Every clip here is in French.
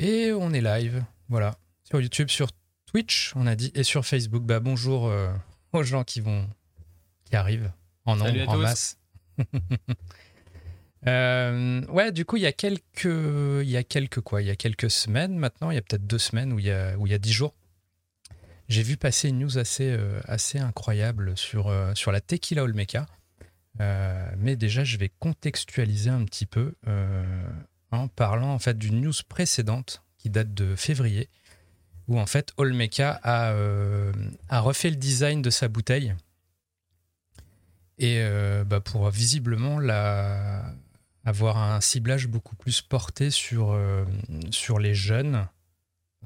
Et on est live, voilà. Sur YouTube, sur Twitch, on a dit, et sur Facebook. Bah, bonjour euh, aux gens qui vont, qui arrivent en nombre, en masse. Euh, ouais, du coup, il y a quelques, il y a quelques quoi, il y a quelques semaines maintenant, il y a peut-être deux semaines où il y a, où il y a dix jours, j'ai vu passer une news assez, euh, assez incroyable sur, sur la Tequila Olmeca. mais déjà, je vais contextualiser un petit peu en parlant en fait d'une news précédente qui date de février, où en fait Olmeca a, euh, a refait le design de sa bouteille et euh, bah, pour visiblement la, avoir un ciblage beaucoup plus porté sur, euh, sur les jeunes,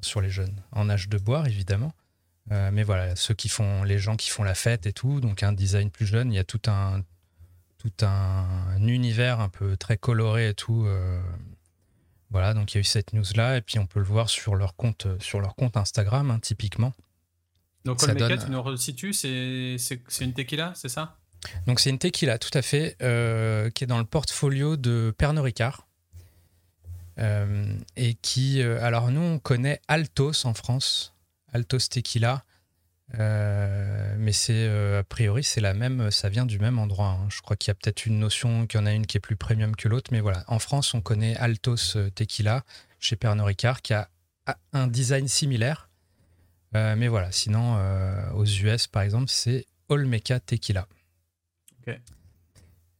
sur les jeunes en âge de boire évidemment. mais voilà, ceux qui font, les gens qui font la fête et tout, donc un design plus jeune, il y a tout un, tout un, univers un peu très coloré et tout voilà, donc il y a eu cette news-là, et puis on peut le voir sur leur compte, sur leur compte Instagram, hein, typiquement. Donc Olmeca, tu nous resitues, c'est une tequila, c'est ça? Donc c'est une tequila, tout à fait, euh, qui est dans le portfolio de Pernod Ricard. Euh, et qui, euh, alors nous, on connaît Altos en France, Altos Tequila, euh, mais c'est euh, a priori c'est la même, ça vient du même endroit. Hein. Je crois qu'il y a peut-être une notion qu'il y en a une qui est plus premium que l'autre, mais voilà. En France, on connaît Altos euh, Tequila chez Pernod Ricard qui a un design similaire, mais voilà. Sinon, aux US par exemple, c'est Olmeca Tequila. Ok.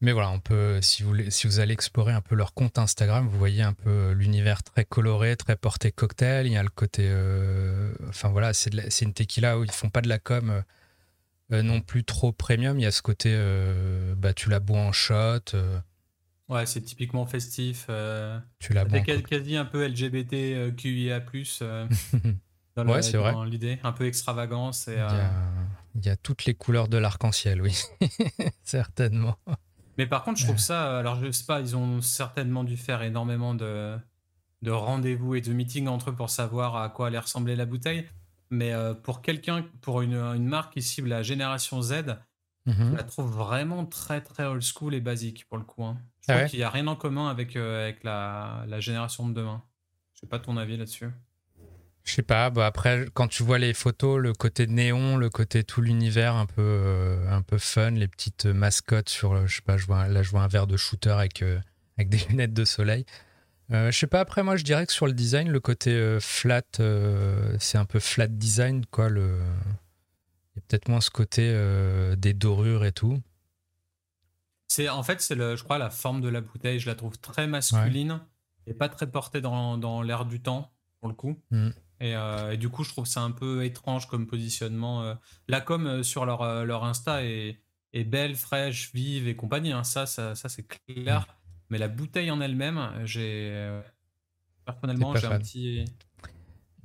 Mais voilà, on peut, si vous, si vous allez explorer un peu leur compte Instagram, vous voyez un peu l'univers très coloré, très porté cocktail. Il y a le côté. Euh, enfin voilà, c'est une tequila où ils font pas de la com euh, non plus trop premium. Il y a ce côté. Euh, bah, tu la bois en shot. ouais, c'est typiquement festif. tu la bois. C'est quasi un peu LGBT QIA. dans ouais, c'est vrai. l'idée, un peu extravagance. Et, il y a toutes les couleurs de l'arc-en-ciel, oui, certainement. Mais par contre, je trouve ça. Alors, je sais pas, ils ont certainement dû faire énormément de, de rendez-vous et de meetings entre eux pour savoir à quoi allait ressembler la bouteille. Mais euh, pour quelqu'un, pour une, une, marque qui cible la génération Z, mhm. je la trouve vraiment très très old school et basique pour le coup. Hein. Je ah trouve qu'il n'y a rien en commun avec, euh, avec la, la, génération de demain. Je sais pas ton avis là-dessus. Je sais pas, bah après, quand tu vois les photos, le côté néon, le côté tout l'univers un peu, euh, un peu fun, les petites mascottes sur, je sais pas, je vois, là je vois un verre de shooter avec, euh, avec des lunettes de soleil. Euh, je sais pas, après moi je dirais que sur le design, le côté flat, c'est un peu flat design, quoi. Le... Il y a peut-être moins ce côté des dorures et tout. C'est En fait, c'est, je crois, la forme de la bouteille, je la trouve très masculine et pas très portée dans, dans l'air du temps, pour le coup. Mm. Euh, et, du coup, je trouve ça un peu étrange comme positionnement. Euh. La com euh, sur leur, leur Insta est, est, belle, fraîche, vive et compagnie. Hein. Ça, ça, ça c'est clair. Mm. Mais la bouteille en elle-même, j'ai. Personnellement, j'ai un petit.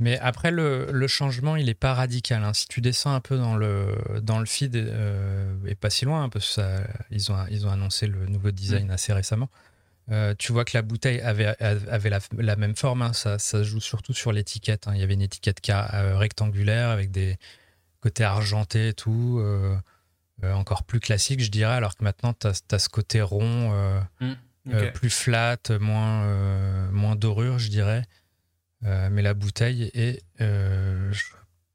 Mais après, le, le, changement, il n'est pas radical. Hein. Si tu descends un peu dans le, dans le feed, et pas si loin, hein, parce qu'ils ils ont, ils ont annoncé le nouveau design mm. assez récemment. Euh, tu vois que la bouteille avait, avait la, même forme, hein. ça, ça, joue surtout sur l'étiquette. Hein. Il y avait une étiquette euh, rectangulaire avec des côtés argentés et tout, euh, encore plus classique, je dirais, alors que maintenant, tu as, ce côté rond, mmh, plus flat, moins, moins dorure, je dirais. mais la bouteille est. je,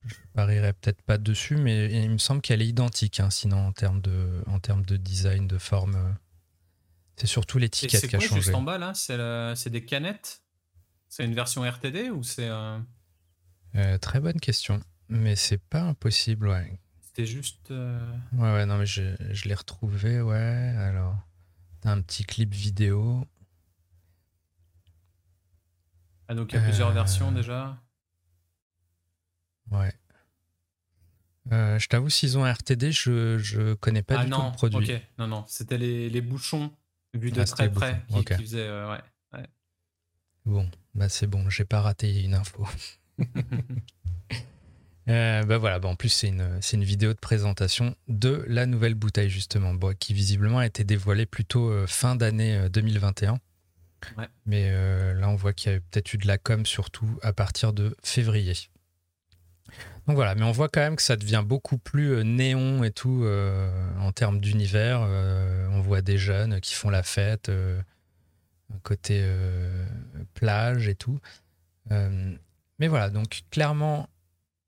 je parierais peut-être pas dessus, mais il me semble qu'elle est identique, hein, sinon, en termes, de, en termes de design, de forme. C'est surtout l'étiquette qui a changé. C'est juste en bas là? C'est des canettes? C'est une version RTD ou c'est. Euh, très bonne question. Mais c'est pas impossible, ouais. C'était juste. Euh, ouais, ouais, non, mais je, je l'ai retrouvé, ouais. Alors, t'as un petit clip vidéo. Ah, donc il y a plusieurs versions euh, déjà Ouais. je t'avoue, s'ils ont RTD, je, je connais pas ah du tout le produit. Ok, non, non, c'était les, les bouchons Vu de très près, qui, faisait, euh, ouais, Bon, bah c'est bon, j'ai pas raté une info. euh, bah voilà, bah en plus c'est une, une vidéo de présentation de la nouvelle bouteille justement, qui visiblement a été dévoilée plutôt euh, fin d'année 2021. Euh, ouais. Mais là on voit qu'il y a peut-être eu de la com surtout à partir de février. Donc voilà, mais on voit quand même que ça devient beaucoup plus euh, néon et tout euh, en termes d'univers. Euh, on voit des jeunes qui font la fête, côté plage et tout. mais voilà, donc clairement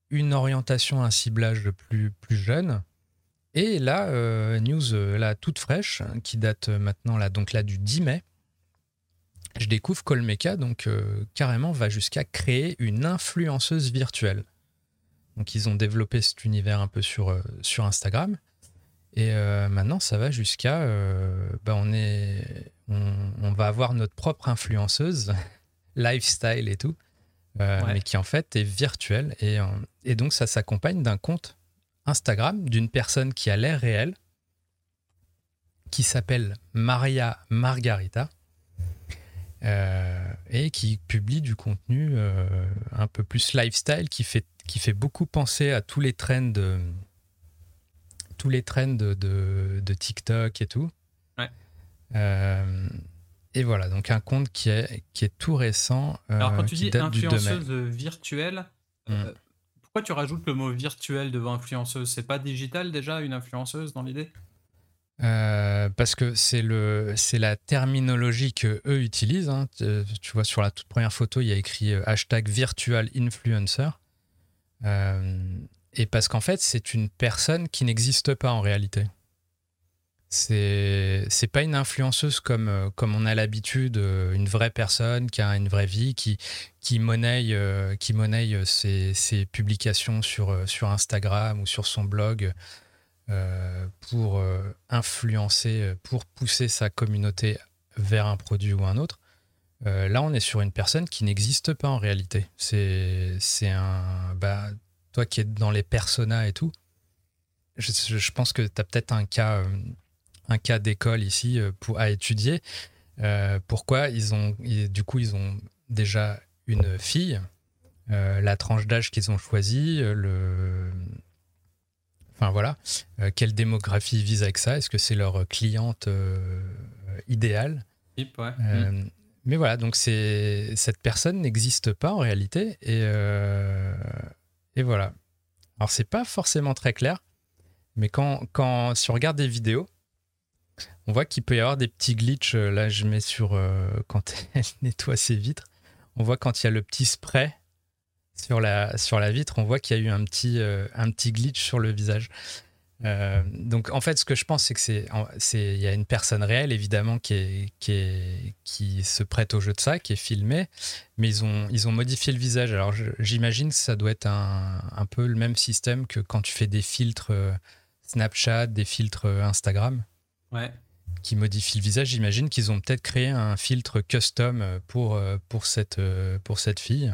une orientation, un ciblage plus, plus jeune. Et là, news là, toute fraîche, qui date maintenant là, donc là, du 10 mai, je découvre qu'Olmeca donc carrément va jusqu'à créer une influenceuse virtuelle. Donc ils ont développé cet univers un peu sur, sur Instagram. Et maintenant, ça va jusqu'à, bah, on est, on, va avoir notre propre influenceuse, lifestyle et tout, euh, mais qui en fait est virtuelle. Et, euh, et donc ça s'accompagne d'un compte Instagram d'une personne qui a l'air réelle, qui s'appelle Maria Margarita. Euh, et qui publie du contenu un peu plus lifestyle, qui fait, qui fait beaucoup penser à tous les trends de, tous les trends de, de TikTok et tout. Euh, et voilà, donc un compte qui est, qui est tout récent. Euh, Alors quand tu dis influenceuse virtuelle, euh, mm. pourquoi tu rajoutes le mot virtuel devant influenceuse? C'est pas digital déjà, une influenceuse dans l'idée? Parce que c'est le c'est la terminologie que eux utilisent. Hein. Tu vois sur la toute première photo, il y a écrit hashtag virtual influencer. Et parce qu'en fait, c'est une personne qui n'existe pas en réalité. C'est pas une influenceuse comme euh, comme on a l'habitude, euh, une vraie personne qui a une vraie vie, qui qui monnaie euh, ses, publications sur sur Instagram ou sur son blog pour influencer, pour pousser sa communauté vers un produit ou un autre. Là, on est sur une personne qui n'existe pas en réalité. C'est un bah toi qui es dans les personas et tout. Je, je pense que tu as peut-être un cas un cas d'école ici euh, pour, à étudier. Euh, pourquoi ils ont, du coup, ils ont déjà une fille, euh, la tranche d'âge qu'ils ont choisie, le, enfin voilà, quelle démographie vise avec ça? Est-ce que c'est leur cliente idéale? Mm. Mais voilà, donc cette personne n'existe pas en réalité et et voilà. Alors c'est pas forcément très clair, mais quand quand si on regarde des vidéos, on voit qu'il peut y avoir des petits glitches. Euh, là, je mets sur euh, quand elle nettoie ses vitres. On voit quand il y a le petit spray sur la, sur la vitre, on voit qu'il y a eu un petit, euh, un petit glitch sur le visage. Donc en fait, ce que je pense, c'est que c'est, il y a une personne réelle évidemment qui est, qui est, qui se prête au jeu de ça, qui est filmée, mais ils ont, ils ont modifié le visage. Alors j'imagine que ça doit être un, un, peu le même système que quand tu fais des filtres Snapchat, des filtres Instagram. Ouais qui modifie le visage, j'imagine qu'ils ont peut-être créé un filtre custom pour, euh, pour, cette, euh, pour cette fille.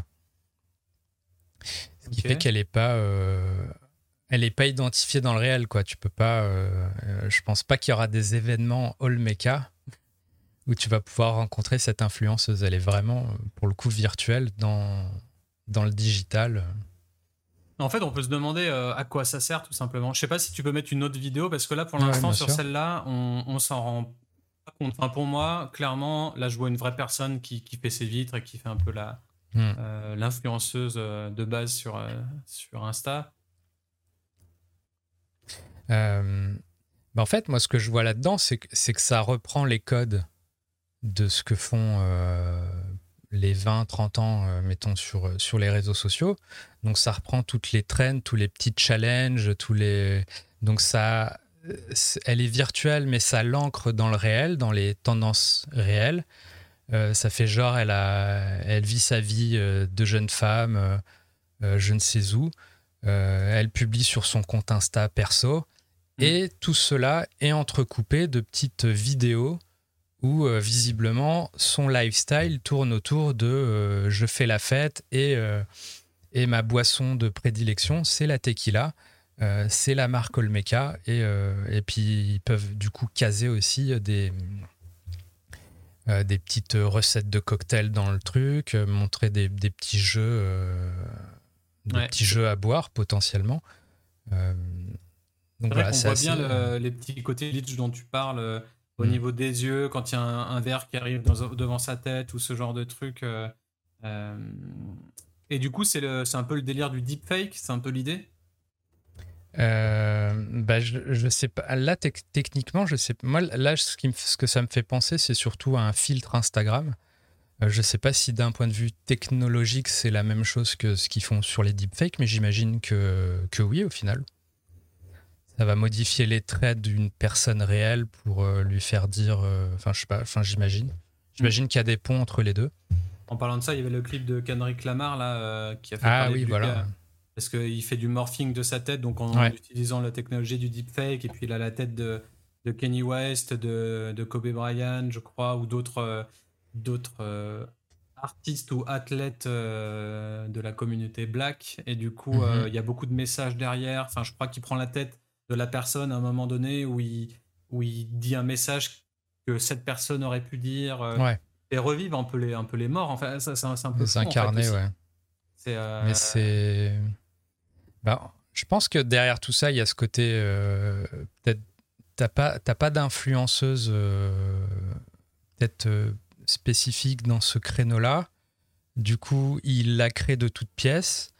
Ce qui fait qu'elle n'est pas, euh, elle est pas identifiée dans le réel. Quoi. Tu peux pas, je pense pas qu'il y aura des événements Olmeca où tu vas pouvoir rencontrer cette influenceuse. Elle est vraiment, pour le coup, virtuelle dans, dans le digital. En fait, on peut se demander euh, à quoi ça sert tout simplement. Je sais pas si tu peux mettre une autre vidéo parce que là, pour l'instant, sur celle-là, on, s'en rend pas compte. Enfin, pour moi, clairement, là, je vois une vraie personne qui, fait ses vitres et qui fait un peu la hmm. euh, l'influenceuse euh, de base sur sur Insta. Bah, en fait, moi, ce que je vois là-dedans, c'est que, ça reprend les codes de ce que font les 20, 30 ans, euh, mettons, sur, euh, les réseaux sociaux. Donc ça reprend toutes les trends, tous les petits challenges, tous les... Donc ça, euh, elle est virtuelle, mais ça l'ancre dans le réel, dans les tendances réelles. ça fait genre, elle vit sa vie de jeune femme, je ne sais où. elle publie sur son compte Insta perso. Et tout cela est entrecoupé de petites vidéos où euh, visiblement son lifestyle tourne autour de euh, je fais la fête et, euh, et ma boisson de prédilection, c'est la tequila. c'est la marque Olmeca et, et, puis ils peuvent du coup caser aussi des, des petites recettes de cocktails dans le truc, montrer des, des petits jeux, des petits jeux à boire potentiellement. Donc voilà, on voit bien les petits côtés glitch dont tu parles au mm. niveau des yeux, quand il y a un, verre qui arrive devant sa tête ou ce genre de truc. Euh, euh, et du coup, c'est un peu le délire du deepfake, c'est un peu l'idée? Euh, bah, je, je, sais pas. Là, techniquement, je sais Moi, là, ce, qui ce que ça me fait penser, c'est surtout à un filtre Instagram. je sais pas si d'un point de vue technologique, c'est la même chose que ce qu'ils font sur les deepfakes, mais j'imagine que, que oui, au final. Ça va modifier les traits d'une personne réelle pour lui faire dire. Enfin, je sais pas, enfin, j'imagine. J'imagine qu'il y a des ponts entre les deux. En parlant de ça, il y avait le clip de Kendrick Lamar là, qui a fait ah, oui, voilà parce qu'il fait du morphing de sa tête, donc en utilisant la technologie du deepfake, et puis il a la tête de, de Kenny West, de, de, Kobe Bryant, je crois, ou d'autres euh, d'autres euh, artistes ou athlètes euh, de la communauté black. Et du coup, mhm. il y a beaucoup de messages derrière. Enfin, je crois qu'il prend la tête de la personne à un moment donné où il, où il dit un message que cette personne aurait pu dire. Et revivre un peu les, un peu les morts. Enfin, ça, c'est un peu. C'est incarné, ouais. Mais c'est. Bah, je pense que derrière tout ça, il y a ce côté. Euh, peut-être. T'as pas, pas d'influenceuse euh, peut-être euh, spécifique dans ce créneau-là. Du coup, il l'a créé de toutes pièces.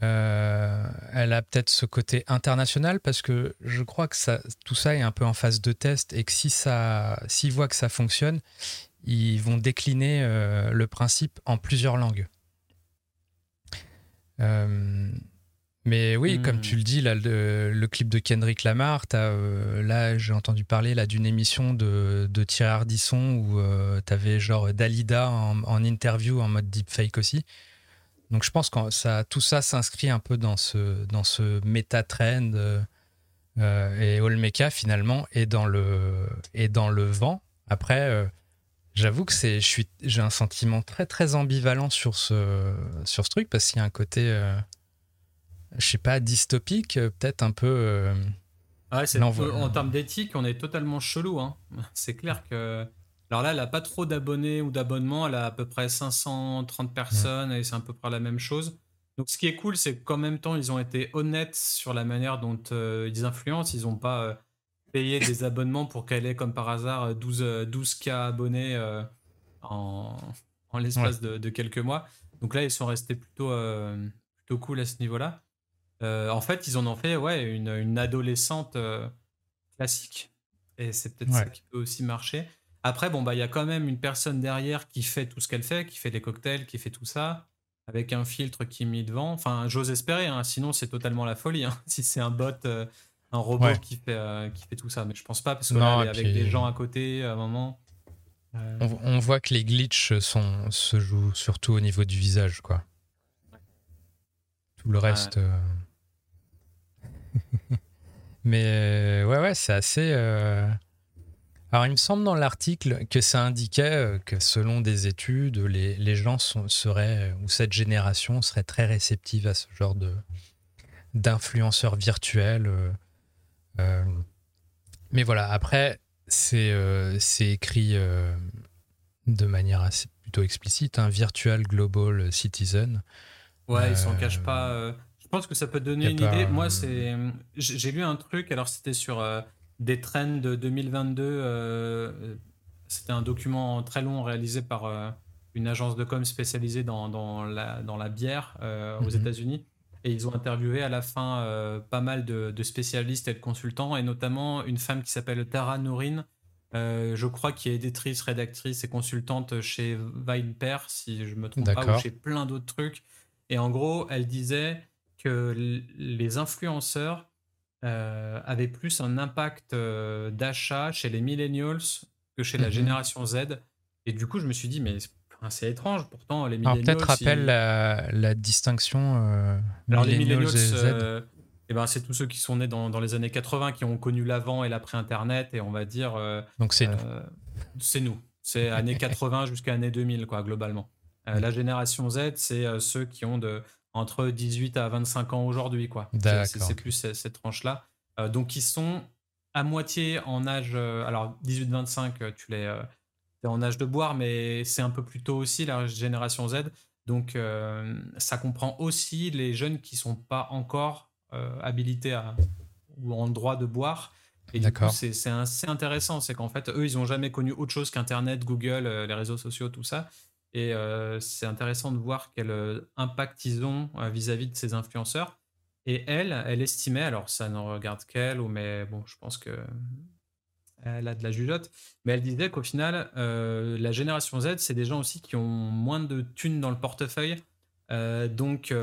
Elle a peut-être ce côté international parce que je crois que ça, tout ça est un peu en phase de test et que si ça, s'ils voient que ça fonctionne, ils vont décliner le principe en plusieurs langues. Mais oui, comme tu hmm. le dis, là, le, clip de Kendrick Lamar, euh, là, j'ai entendu parler là d'une émission de, de Thierry Ardisson où euh, tu avais genre Dalida en, interview en mode deepfake aussi. Donc je pense que ça, tout ça s'inscrit un peu dans ce, dans ce méta-trend euh, et Olmeca finalement est dans le, est dans le vent. Après, j'avoue que c'est, j'ai un sentiment très très ambivalent sur ce, sur ce truc parce qu'il y a un côté je sais pas, dystopique, euh, peut-être un peu. Euh, en termes d'éthique, on est totalement chelou. Hein. C'est clair que. Alors là, elle n'a pas trop d'abonnés ou d'abonnements. Elle a à peu près 530 personnes et c'est à peu près la même chose. Donc ce qui est cool, c'est qu'en même temps, ils ont été honnêtes sur la manière dont euh, ils influencent. Ils n'ont pas payé des abonnements pour qu'elle ait, comme par hasard, 12, 12K abonnés en, en l'espace de, de, quelques mois. Donc là, ils sont restés plutôt, plutôt cool à ce niveau-là. Euh, en fait, ils en ont fait ouais, une, adolescente euh, classique. Et c'est peut-être ça qui peut aussi marcher. Après, bon, bah, il y a quand même une personne derrière qui fait tout ce qu'elle fait, qui fait des cocktails, qui fait tout ça, avec un filtre qui est mis devant. Enfin, j'ose espérer, hein, sinon c'est totalement la folie. Hein, si c'est un bot, euh, un robot qui, fait, qui fait tout ça. Mais je pense pas, parce que là, avec des gens à côté, à un moment. On, voit que les glitches sont, se jouent surtout au niveau du visage, quoi. Tout le reste. Mais euh, ouais, ouais, c'est assez. Euh, alors, il me semble dans l'article que ça indiquait euh, que selon des études, les, les gens seraient, ou cette génération serait très réceptive à ce genre de d'influenceurs virtuels. mais voilà, après, c'est c'est écrit de manière assez plutôt explicite, un virtual global citizen. Ouais, ils s'en cachent pas. Je pense que ça peut donner une idée. Moi, c'est, j'ai lu un truc. Alors, c'était sur euh, des trends de 2022. Euh, c'était un document très long réalisé par euh, une agence de com spécialisée dans, dans, la, dans la bière aux mhm. États-Unis. Et ils ont interviewé à la fin pas mal de, de, spécialistes et de consultants, et notamment une femme qui s'appelle Tara Nourine, je crois, qui est éditrice, rédactrice et consultante chez Vinepair, si je me trompe pas, ou chez plein d'autres trucs. Et en gros, elle disait que les influenceurs euh, avaient plus un impact euh, d'achat chez les millennials que chez la mhm. génération Z. Et du coup, je me suis dit, mais c'est étrange, pourtant les millennials. peut-être rappelle la, distinction. Euh, Alors les millennials, eh ben, c'est tous ceux qui sont nés dans, dans, les années 80, qui ont connu l'avant et l'après-internet, et on va dire. Donc c'est nous. C'est nous. C'est années 80 jusqu'à années 2000, quoi, globalement. La génération Z, c'est ceux qui ont de, entre 18 à 25 ans aujourd'hui, quoi. C'est plus cette, tranche-là. Euh, donc, ils sont à moitié en âge. Euh, alors, 18-25, euh, tu l'es es en âge de boire, mais c'est un peu plus tôt aussi, la génération Z. Donc, ça comprend aussi les jeunes qui sont pas encore habilités à, ou en droit de boire. Et du coup, c'est assez intéressant. C'est qu'en fait, eux, ils n'ont jamais connu autre chose qu'Internet, Google, les réseaux sociaux, tout ça. Et euh, c'est intéressant de voir quel euh, impact ils ont euh, vis-à-vis de ces influenceurs. Et elle, elle estimait, alors ça ne regarde qu'elle, mais bon, je pense que elle a de la jugeote, mais elle disait qu'au final, la génération Z, c'est des gens aussi qui ont moins de thunes dans le portefeuille, donc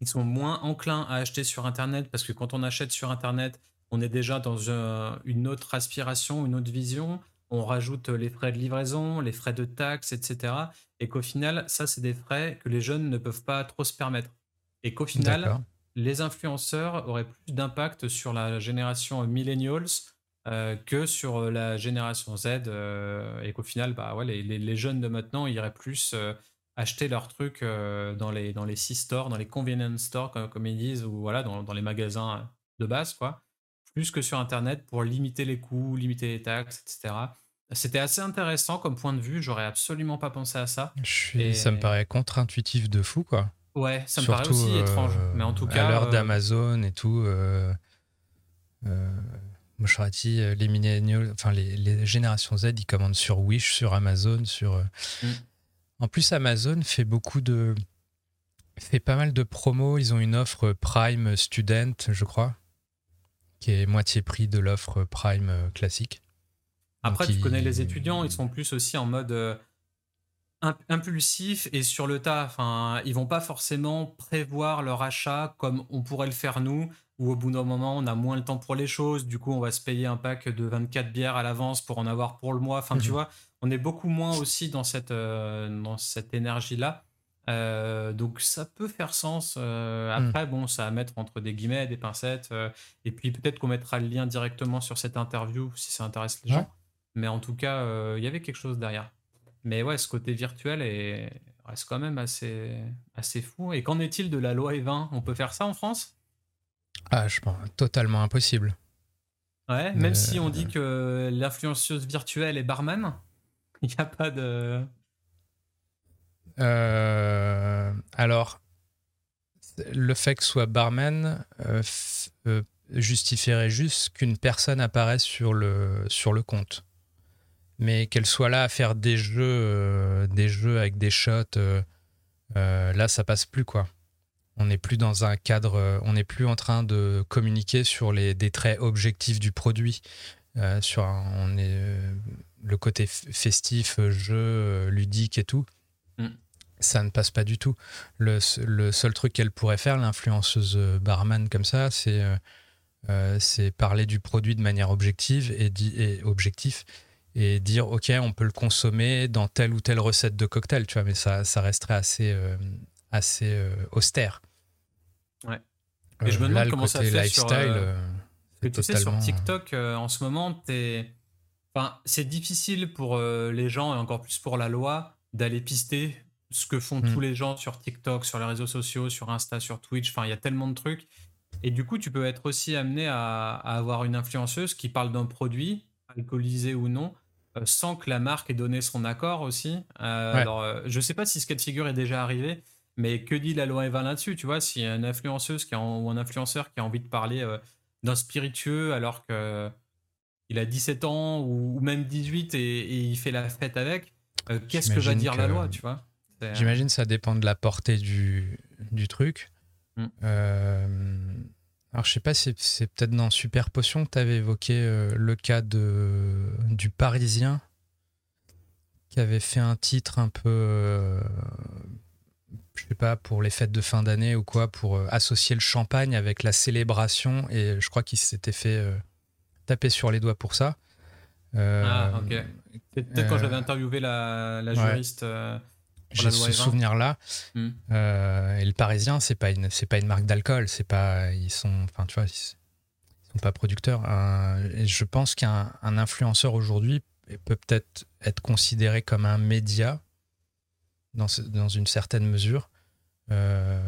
ils sont moins enclins à acheter sur Internet parce que quand on achète sur Internet, on est déjà dans une autre aspiration, une autre vision. On rajoute les frais de livraison, les frais de taxes, etc. Et qu'au final, ça, c'est des frais que les jeunes ne peuvent pas trop se permettre. Et qu'au final, les influenceurs auraient plus d'impact sur la génération millennials euh, que sur la génération Z. Euh, et qu'au final, bah, ouais, les, jeunes de maintenant iraient plus euh, acheter leurs trucs euh, dans les dans les stores, dans les convenience stores comme, ils disent ou voilà dans, dans, les magasins de base quoi, plus que sur internet pour limiter les coûts, limiter les taxes, etc. C'était assez intéressant comme point de vue. J'aurais absolument pas pensé à ça. Et... Ça me paraît contre-intuitif de fou quoi. Ouais, ça me paraît aussi étrange. Mais en tout cas, à l'heure euh, d'Amazon et tout. Euh, moi, dit, les millennials, enfin les, les, générations Z, ils commandent sur Wish, sur Amazon, sur. Mm. En plus, Amazon fait beaucoup de. fait pas mal de promos. Ils ont une offre Prime Student, je crois, qui est moitié prix de l'offre Prime euh, classique. Après, tu connais les étudiants, ils sont plus aussi en mode euh, impulsif et sur le tas. Enfin, ils vont pas forcément prévoir leur achat comme on pourrait le faire nous, où au bout d'un moment, on a moins le temps pour les choses. Du coup, on va se payer un pack de 24 bières à l'avance pour en avoir pour le mois. Enfin, tu mhm. vois, on est beaucoup moins aussi dans cette, euh, dans cette énergie-là. Euh, donc ça peut faire sens. Euh, hmm. après, bon, ça à mettre entre des guillemets, des pincettes. et puis peut-être qu'on mettra le lien directement sur cette interview si ça intéresse les gens. Mais en tout cas, il y avait quelque chose derrière. Mais ouais, ce côté virtuel est, reste quand même assez, assez fou. Et qu'en est-il de la loi E20 On peut faire ça en France? Ah, je pense totalement impossible. Ouais, même si on dit que l'influenceuse virtuelle est barman Il n'y a pas de. Euh, alors, le fait que ce soit barman euh, euh, justifierait juste qu'une personne apparaisse sur le, sur le compte. Mais qu'elle soit là à faire des jeux, des jeux avec des shots, là, ça passe plus, quoi. On n'est plus dans un cadre, on n'est plus en train de communiquer sur les, des traits objectifs du produit. sur on est le côté festif, euh, jeu, euh, ludique et tout, mm. ça ne passe pas du tout. Le, seul truc qu'elle pourrait faire, l'influenceuse euh, barman comme ça, c'est c'est parler du produit de manière objective et, et, objectif et dire ok on peut le consommer dans telle ou telle recette de cocktail tu vois mais ça, ça resterait assez assez austère ouais mais je me demande comment ça fait lifestyle sur, tu sais sur TikTok en ce moment t'es Enfin, c'est difficile pour euh, les gens et encore plus pour la loi d'aller pister ce que font tous hmm. les gens sur TikTok, sur les réseaux sociaux, sur Insta, sur Twitch. Enfin, il y a tellement de trucs. Et du coup, tu peux être aussi amené à, avoir une influenceuse qui parle d'un produit, alcoolisé ou non, euh, sans que la marque ait donné son accord aussi. Euh, alors, je sais pas si ce cas de figure est déjà arrivé, mais que dit la loi Eva là-dessus Tu vois, si une influenceuse qui ou un influenceur qui a envie de parler d'un spiritueux alors que il a 17 ans ou, même 18 et, il fait la fête avec, euh, qu'est-ce que va dire la loi, tu vois? Euh, J'imagine ça dépend de la portée du, du truc. Mm. Euh, alors je sais pas, c'est, c'est peut-être dans Super Potion que tu avais évoqué le cas de, du Parisien qui avait fait un titre un peu, je sais pas, pour les fêtes de fin d'année ou quoi, pour associer le champagne avec la célébration et je crois qu'il s'était fait taper sur les doigts pour ça. Euh, ah, ok. peut-être quand j'avais euh, interviewé la, juriste. Euh, j'ai ce souvenir-là. Hmm. et le Parisien, c'est pas une, c'est pas une marque d'alcool. C'est pas, ils sont, enfin, tu vois, ils, sont pas producteurs. et je pense qu'un influenceur aujourd'hui peut peut-être être considéré comme un média dans, dans une certaine mesure. Euh,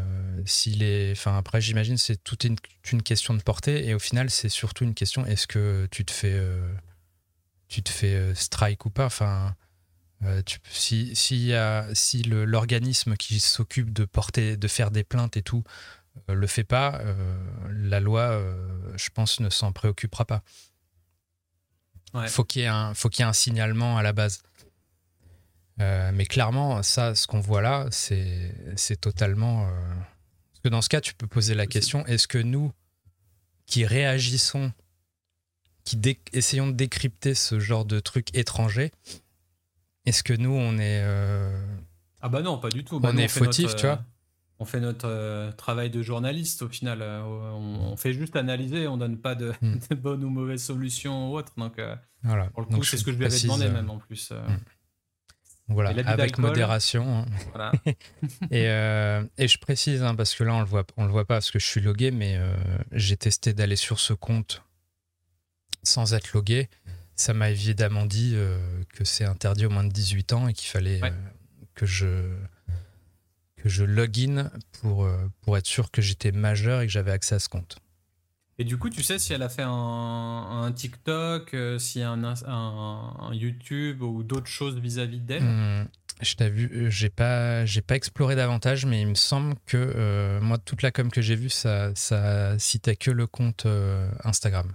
s'il est, enfin après j'imagine c'est toute une, une, question de portée et au final c'est surtout une question est-ce que tu te fais euh, tu te fais euh, strike ou pas? Enfin tu, si si, si l'organisme qui s'occupe de porter de faire des plaintes et tout le fait pas la loi je pense ne s'en préoccupera pas il faut qu'il y ait un faut qu'il y ait un signalement à la base euh, mais clairement, ça, ce qu'on voit là, c'est totalement. Euh, parce que dans ce cas, tu peux poser la question est-ce que nous, qui réagissons qui essayons de décrypter ce genre de truc étranger. Est-ce que nous, on est. Ah bah non, pas du tout. Bah on est fautif, tu vois on fait notre travail de journaliste au final. on, fait juste analyser, on donne pas de, hmm. bonnes ou mauvaises solutions ou autres. Donc, voilà. pour le coup, c'est ce que je lui avais demandé même en plus. Hmm. Voilà, avec modération. Hein. Voilà. et, euh, et, je précise, hein, parce que là, on le voit, on le voit pas parce que je suis logué, mais euh, j'ai testé d'aller sur ce compte sans être logué. Ça m'a évidemment dit euh, que c'est interdit au moins de 18 ans et qu'il fallait que je que je login pour, pour être sûr que j'étais majeur et que j'avais accès à ce compte. Et du coup, tu sais si elle a fait un, TikTok, euh, y a un, YouTube ou d'autres choses vis-à-vis d'elle? Hmm, Je t'ai vu, euh, j'ai pas, j'ai pas exploré davantage, mais il me semble que euh, moi, toute la com que j'ai vue, ça, ça citait que le compte Instagram.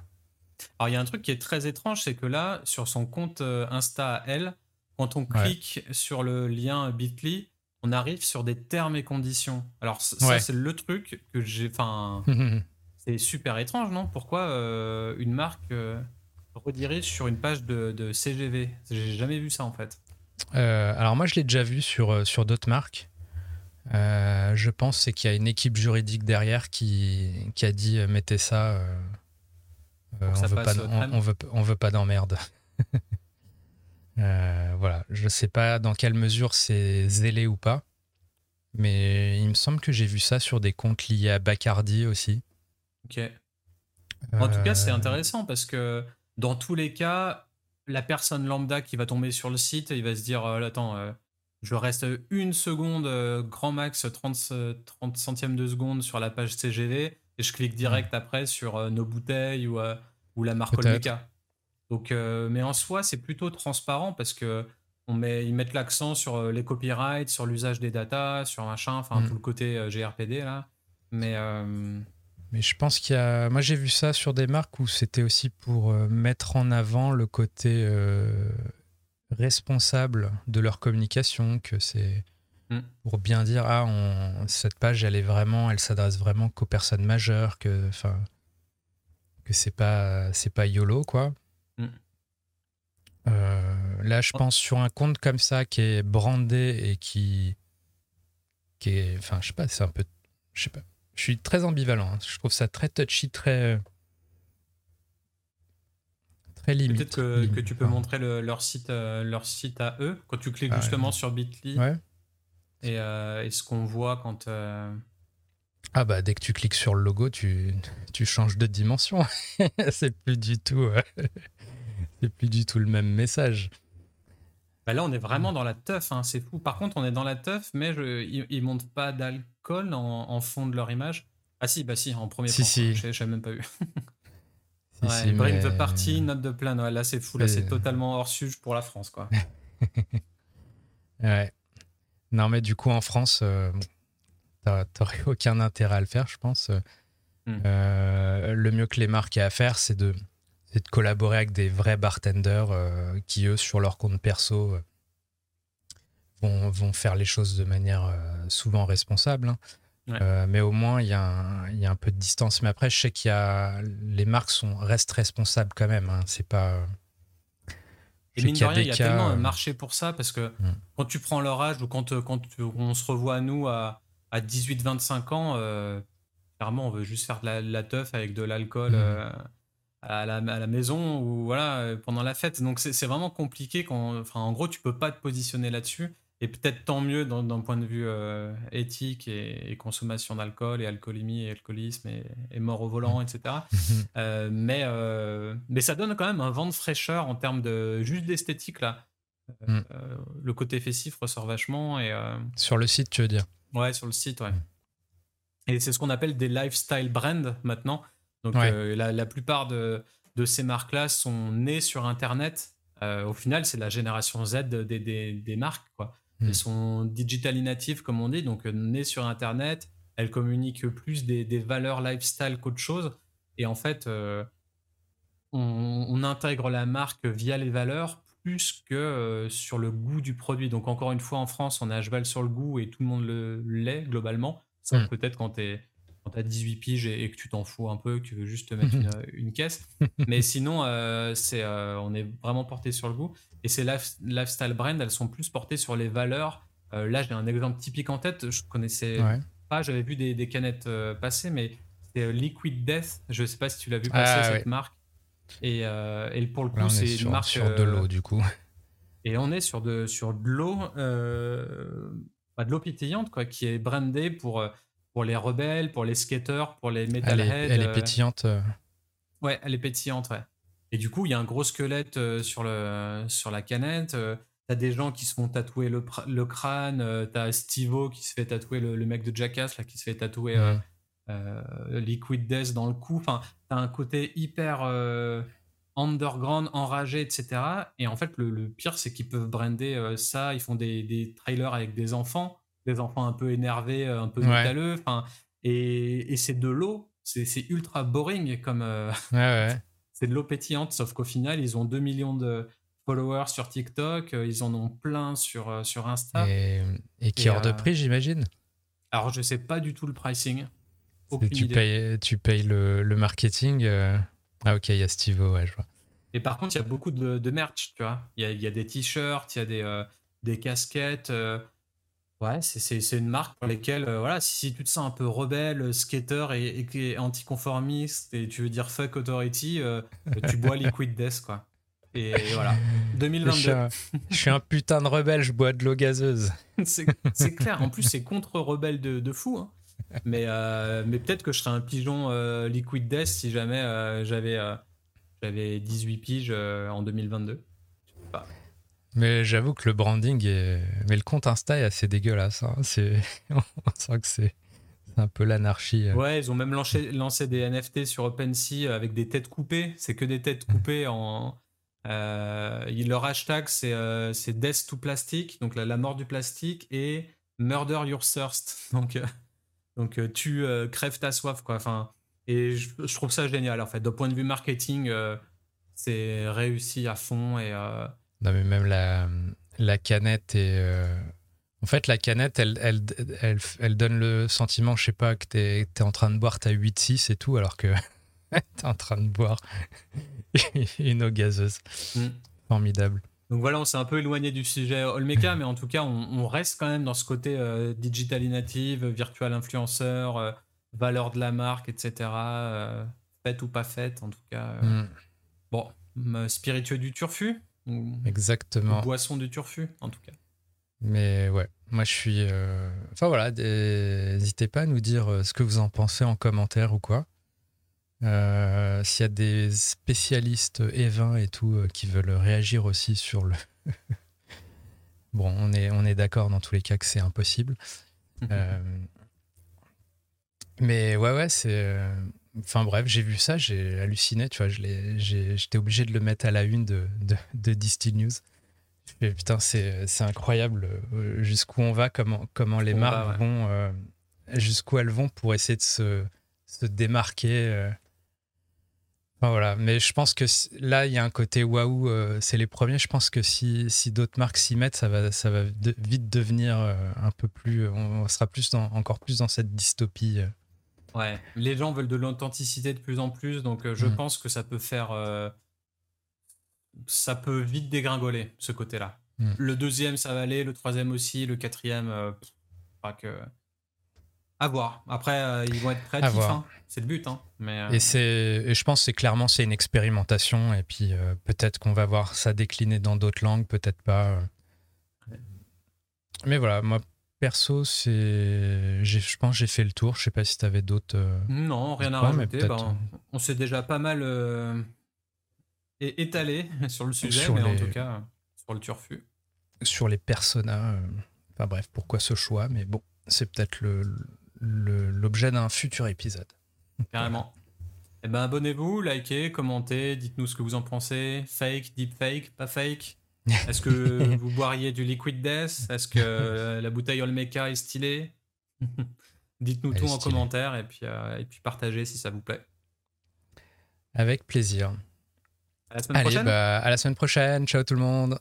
Alors, il y a un truc qui est très étrange, c'est que là, sur son compte Insta à elle, quand on clique sur le lien Bitly, on arrive sur des termes et conditions. Alors, ça, c'est le truc que j'ai. Enfin. C'est super étrange, non? Pourquoi euh, une marque euh, redirige sur une page de, CGV J'ai jamais vu ça en fait. Euh, alors moi je l'ai déjà vu sur, sur d'autres marques. je pense c'est qu'il y a une équipe juridique derrière qui, qui a dit mettez ça. On, veut pas, on, veut, on veut pas d'emmerde. voilà, je sais pas dans quelle mesure c'est zélé ou pas, mais il me semble que j'ai vu ça sur des comptes liés à Bacardi aussi. Ok. En tout cas, c'est euh. intéressant parce que dans tous les cas, la personne lambda qui va tomber sur le site, il va se dire euh, Attends, euh, je reste une seconde, grand max 30, 30 centièmes de seconde sur la page CGV et je clique direct après sur nos bouteilles ou, ou la marque Olmeca. Donc, mais en soi, c'est plutôt transparent parce que on met, ils mettent l'accent sur les copyrights, sur l'usage des datas, sur machin, enfin mm. tout le côté GRPD là. Mais mais je pense qu'il y a. Moi, j'ai vu ça sur des marques où c'était aussi pour euh, mettre en avant le côté euh, responsable de leur communication, que c'est mm. pour bien dire ah, on... cette page, elle est vraiment, elle s'adresse vraiment qu'aux personnes majeures, que, enfin, que c'est pas, c'est pas yolo quoi. Mm. Euh, là, je pense sur un compte comme ça qui est brandé et qui, qui est, enfin, je sais pas, c'est un peu, je sais pas je suis très ambivalent. Hein. Je trouve ça très touchy, très. Peut-être que, tu peux montrer leur, site, euh, leur site à eux, quand tu cliques ah, justement sur Bitly. Euh, et, ce qu'on voit quand. Euh, ah bah dès que tu cliques sur le logo, tu, tu changes de dimension. c'est plus du tout. c'est plus du tout le même message. Bah là, on est vraiment dans la teuf, hein, c'est fou. Par contre, on est dans la teuf, mais je, ils, ne montrent pas d'alcool en, fond de leur image Ah si, bah si, en premier si, plan. Si. Je même pas eu. ouais, Bring the Party, note de plan. là, c'est fou. Là, c'est totalement hors sujet pour la France, quoi. ouais. Non, mais du coup, en France, euh, t'aurais aucun intérêt à le faire, je pense. Hmm. Euh, le mieux que les marques aient à faire, c'est de, de collaborer avec des vrais bartenders euh, qui, eux, sur leur compte perso, vont, vont, faire les choses de manière euh, souvent responsable. Hein. Euh, mais au moins, il y, y, a un peu de distance. Mais après, je sais qu'il y a. Les marques sont, restent responsables quand même. Hein. C'est pas. Et mine de rien, il y a tellement un marché pour ça parce que hmm. quand tu prends leur âge ou quand, quand on se revoit à nous à, à 18-25 ans, euh, clairement, on veut juste faire de la, la teuf avec de l'alcool. Hmm. à, la, à la, maison ou voilà pendant la fête donc c'est vraiment compliqué quand enfin en gros tu peux pas te positionner là-dessus et peut-être tant mieux d'un point de vue euh, éthique et, consommation d'alcool et alcoolémie et alcoolisme et, mort au volant, etc. euh, mais, euh, mais ça donne quand même un vent de fraîcheur en termes de juste d'esthétique là. Mm. le côté fessif ressort vachement et sur le site, tu veux dire? Ouais, sur le site, ouais. Et c'est ce qu'on appelle des lifestyle brands maintenant. Donc la, la, plupart de, de ces marques-là sont nées sur Internet. au final, c'est la génération Z des, des, des marques, quoi. Elles hmm. sont digitally natives, comme on dit, donc euh, nées sur Internet. Elles communiquent plus des, valeurs lifestyle qu'autre chose. Et en fait, euh, on, intègre la marque via les valeurs plus que euh, sur le goût du produit. Donc encore une fois, en France, on est à cheval sur le goût et tout le monde le l'est globalement. Sauf hmm. peut-être quand tu es quand tu as 18 piges et, que tu t'en fous un peu, que tu veux juste te mettre une, caisse. Mais sinon, c'est, on est vraiment porté sur le goût. Et ces lifestyle brands, elles sont plus portées sur les valeurs. là, j'ai un exemple typique en tête. Je connaissais pas, j'avais vu des, des canettes passer, mais c'est Liquid Death. Je sais pas si tu l'as vu passer, ah, cette marque. Et, et, pour le coup, c'est une marque. Sur de l'eau, du coup. Et on est sur de, sur de l'eau, euh, de l'eau pétillante, quoi, qui est brandée pour, euh, pour les rebelles, pour les skaters, pour les metalheads. Elle est, elle est euh. pétillante. Ouais, elle est pétillante, ouais. Et du coup, il y a un gros squelette sur, le, sur la canette. T'as des gens qui se font tatouer le, le crâne. T'as Stivo qui se fait tatouer le, mec de Jackass là, qui se fait tatouer Liquid Death dans le cou. Enfin, t'as un côté hyper underground, enragé, etc. Et en fait, le, pire, c'est qu'ils peuvent brander euh, ça. Ils font des, trailers avec des enfants, des enfants un peu énervés, euh, un peu métalleux. Enfin, et, c'est de l'eau. C'est ultra boring comme. Euh, c'est de l'eau pétillante, sauf qu'au final, ils ont 2 millions de followers sur TikTok, ils en ont plein sur, sur Insta. Et, qui hors de prix, j'imagine? Alors, je sais pas du tout le pricing. Tu payes, tu payes le, le marketing. Ah ok, il y a Steve ouais, je vois. Et par contre, il y a beaucoup de, merch, tu vois. Il y a, des t-shirts, il y a des, euh, des casquettes. Euh. ouais, c'est une marque pour lesquelles, euh, voilà, si, tu te sens un peu rebelle, skater et, et, anticonformiste, et tu veux dire fuck authority, tu bois Liquid Death, quoi. Et voilà, 2022. Je suis, un, putain de rebelle, je bois de l'eau gazeuse. c'est clair, en plus c'est contre-rebelle de, de, fou. Hein. Mais, mais peut-être que je serais un pigeon Liquid Death si jamais j'avais j'avais 18 piges euh, en 2022. Mais j'avoue que le branding est. Mais le compte Insta est assez dégueulasse. Hein. C'est... On sent que c'est un peu l'anarchie. Euh. Ouais, ils ont même lancé, lancé des NFT sur OpenSea avec des têtes coupées. C'est que des têtes coupées en. Euh, leur hashtag, c'est, c'est Death to Plastic, donc la, mort du plastique, et Murder Your Thirst. Donc, donc tu crèves ta soif, quoi. Enfin, et je, trouve ça génial, en fait. D'un point de vue marketing, euh, c'est réussi à fond. Et, euh, Non, mais même la, la canette est. Euh, en fait, la canette, elle, elle, elle, elle, donne le sentiment, je sais pas, que tu es, en train de boire ta 8-6 et tout, alors que tu es en train de boire une eau gazeuse. Mm. Formidable. Donc voilà, on s'est un peu éloigné du sujet Olmeca, mais en tout cas, on, reste quand même dans ce côté digital native, virtual influenceur, valeur de la marque, etc. Euh, fête ou pas faite, en tout cas. Euh, mm. Bon, spiritueux du turfu Exactement. boisson du turfu, en tout cas. Mais ouais, moi je suis. Euh, enfin voilà, n'hésitez pas à nous dire ce que vous en pensez en commentaire ou quoi. S'il y a des spécialistes E20 et tout qui veulent réagir aussi sur le. bon, on est, on est d'accord dans tous les cas que c'est impossible. Mais ouais, ouais, c'est. Euh, enfin bref, j'ai vu ça, j'ai halluciné, tu vois. J'étais obligé de le mettre à la une de, de, de Distill News. Et putain, c'est incroyable euh, jusqu'où on va, comment, comment les marques vont, euh, jusqu'où elles vont pour essayer de se, se démarquer. Enfin, voilà, mais je pense que là, il y a un côté waouh, c'est les premiers. Je pense que si, si d'autres marques s'y mettent, ça va, ça va vite devenir un peu plus. On sera plus dans, encore plus dans cette dystopie. Ouais, les gens veulent de l'authenticité de plus en plus, donc euh, je mm. pense que ça peut faire. Euh, ça peut vite dégringoler, ce côté-là. Mm. Le deuxième, ça va aller, le troisième aussi, le quatrième, euh, pas que. À voir. Après, ils vont être créatifs, hein. c'est le but. Hein. Mais, et, c'est, je pense que c'est clairement c'est une expérimentation, et puis peut-être qu'on va voir ça décliner dans d'autres langues, peut-être pas. Mais voilà, moi Perso, c'est, je pense j'ai fait le tour. Je sais pas si tu avais d'autres. Euh, non, rien à rajouter. Ben, on s'est déjà pas mal euh, étalé sur le sujet, mais en tout cas sur le turfu. Sur les personas. Euh, enfin bref, pourquoi ce choix Mais bon, c'est peut-être le, l'objet d'un futur épisode. Carrément. Eh ben abonnez-vous, likez, commentez, dites-nous ce que vous en pensez. Fake, deep fake, pas fake. Est-ce que vous boiriez du Liquid Death? Est-ce que la bouteille Olmeca est stylée? Dites-nous tout en commentaire et puis, euh, et puis partagez si ça vous plaît. Avec plaisir. À la semaine prochaine. Bah, à la semaine prochaine. Ciao tout le monde.